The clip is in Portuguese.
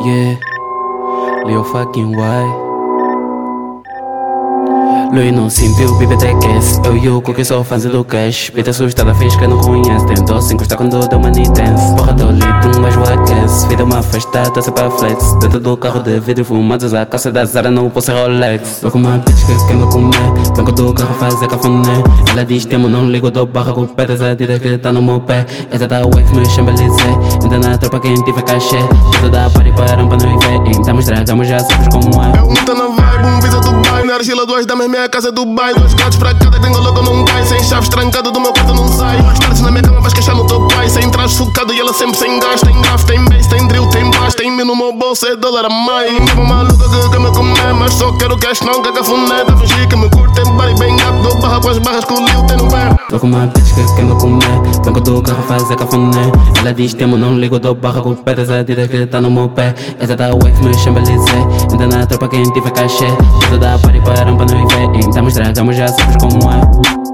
Yeah, Leo fucking why? Lui não sentiu, Bibi até aquece Eu e o Cookie sou fãs do cash. Bita assustada, fez que não conhece Tentou se encostar quando deu money dance. Porra do litro, um gajo aquece Vida uma festa, tá sempre a flex. Dentro do carro de vidro fumados A calça da Zara no pulso Rolex. Tô com uma bitch que quer me comer Banco do carro fazer cafuné Ela diz temo, não ligo, dou barra com pedras A dita que tá no meu pé. Essa da wave me chama Lizé Ainda na tropa quem tiver cachê. Tudo da party para um pano e vê Então estragamos, já sabes como é. Eu não na vibe, um visa Dubai. Na argila, duas damas, minha casa é Dubai. Dois gatos pra cada, tenho logo não cai Sem chaves trancado do meu quarto não sai. Mais tarde na minha cama vais queixar no teu pai. Sem trás focado e ela sempre sem gás. Tem graf, tem bass, tem drill, tem bass Tem mil no meu bolso, é dólar a mais. Mesmo maluca que me comer Mas quero cash, não cafuné Tá fingir que me curte, tem body bem gato Dou barra com as barras que o Lil tem no pé Tô com uma bitch que quer me comer Banco do carro fazer cafuné. Ela diz temo, não ligo, dou barra com pedras A dita que tá no meu pé. Essa da wave me chama Lizé Ainda na tropa quem tiver cachê. Tudo da party para pano e vê Então estragamos, já sabes como é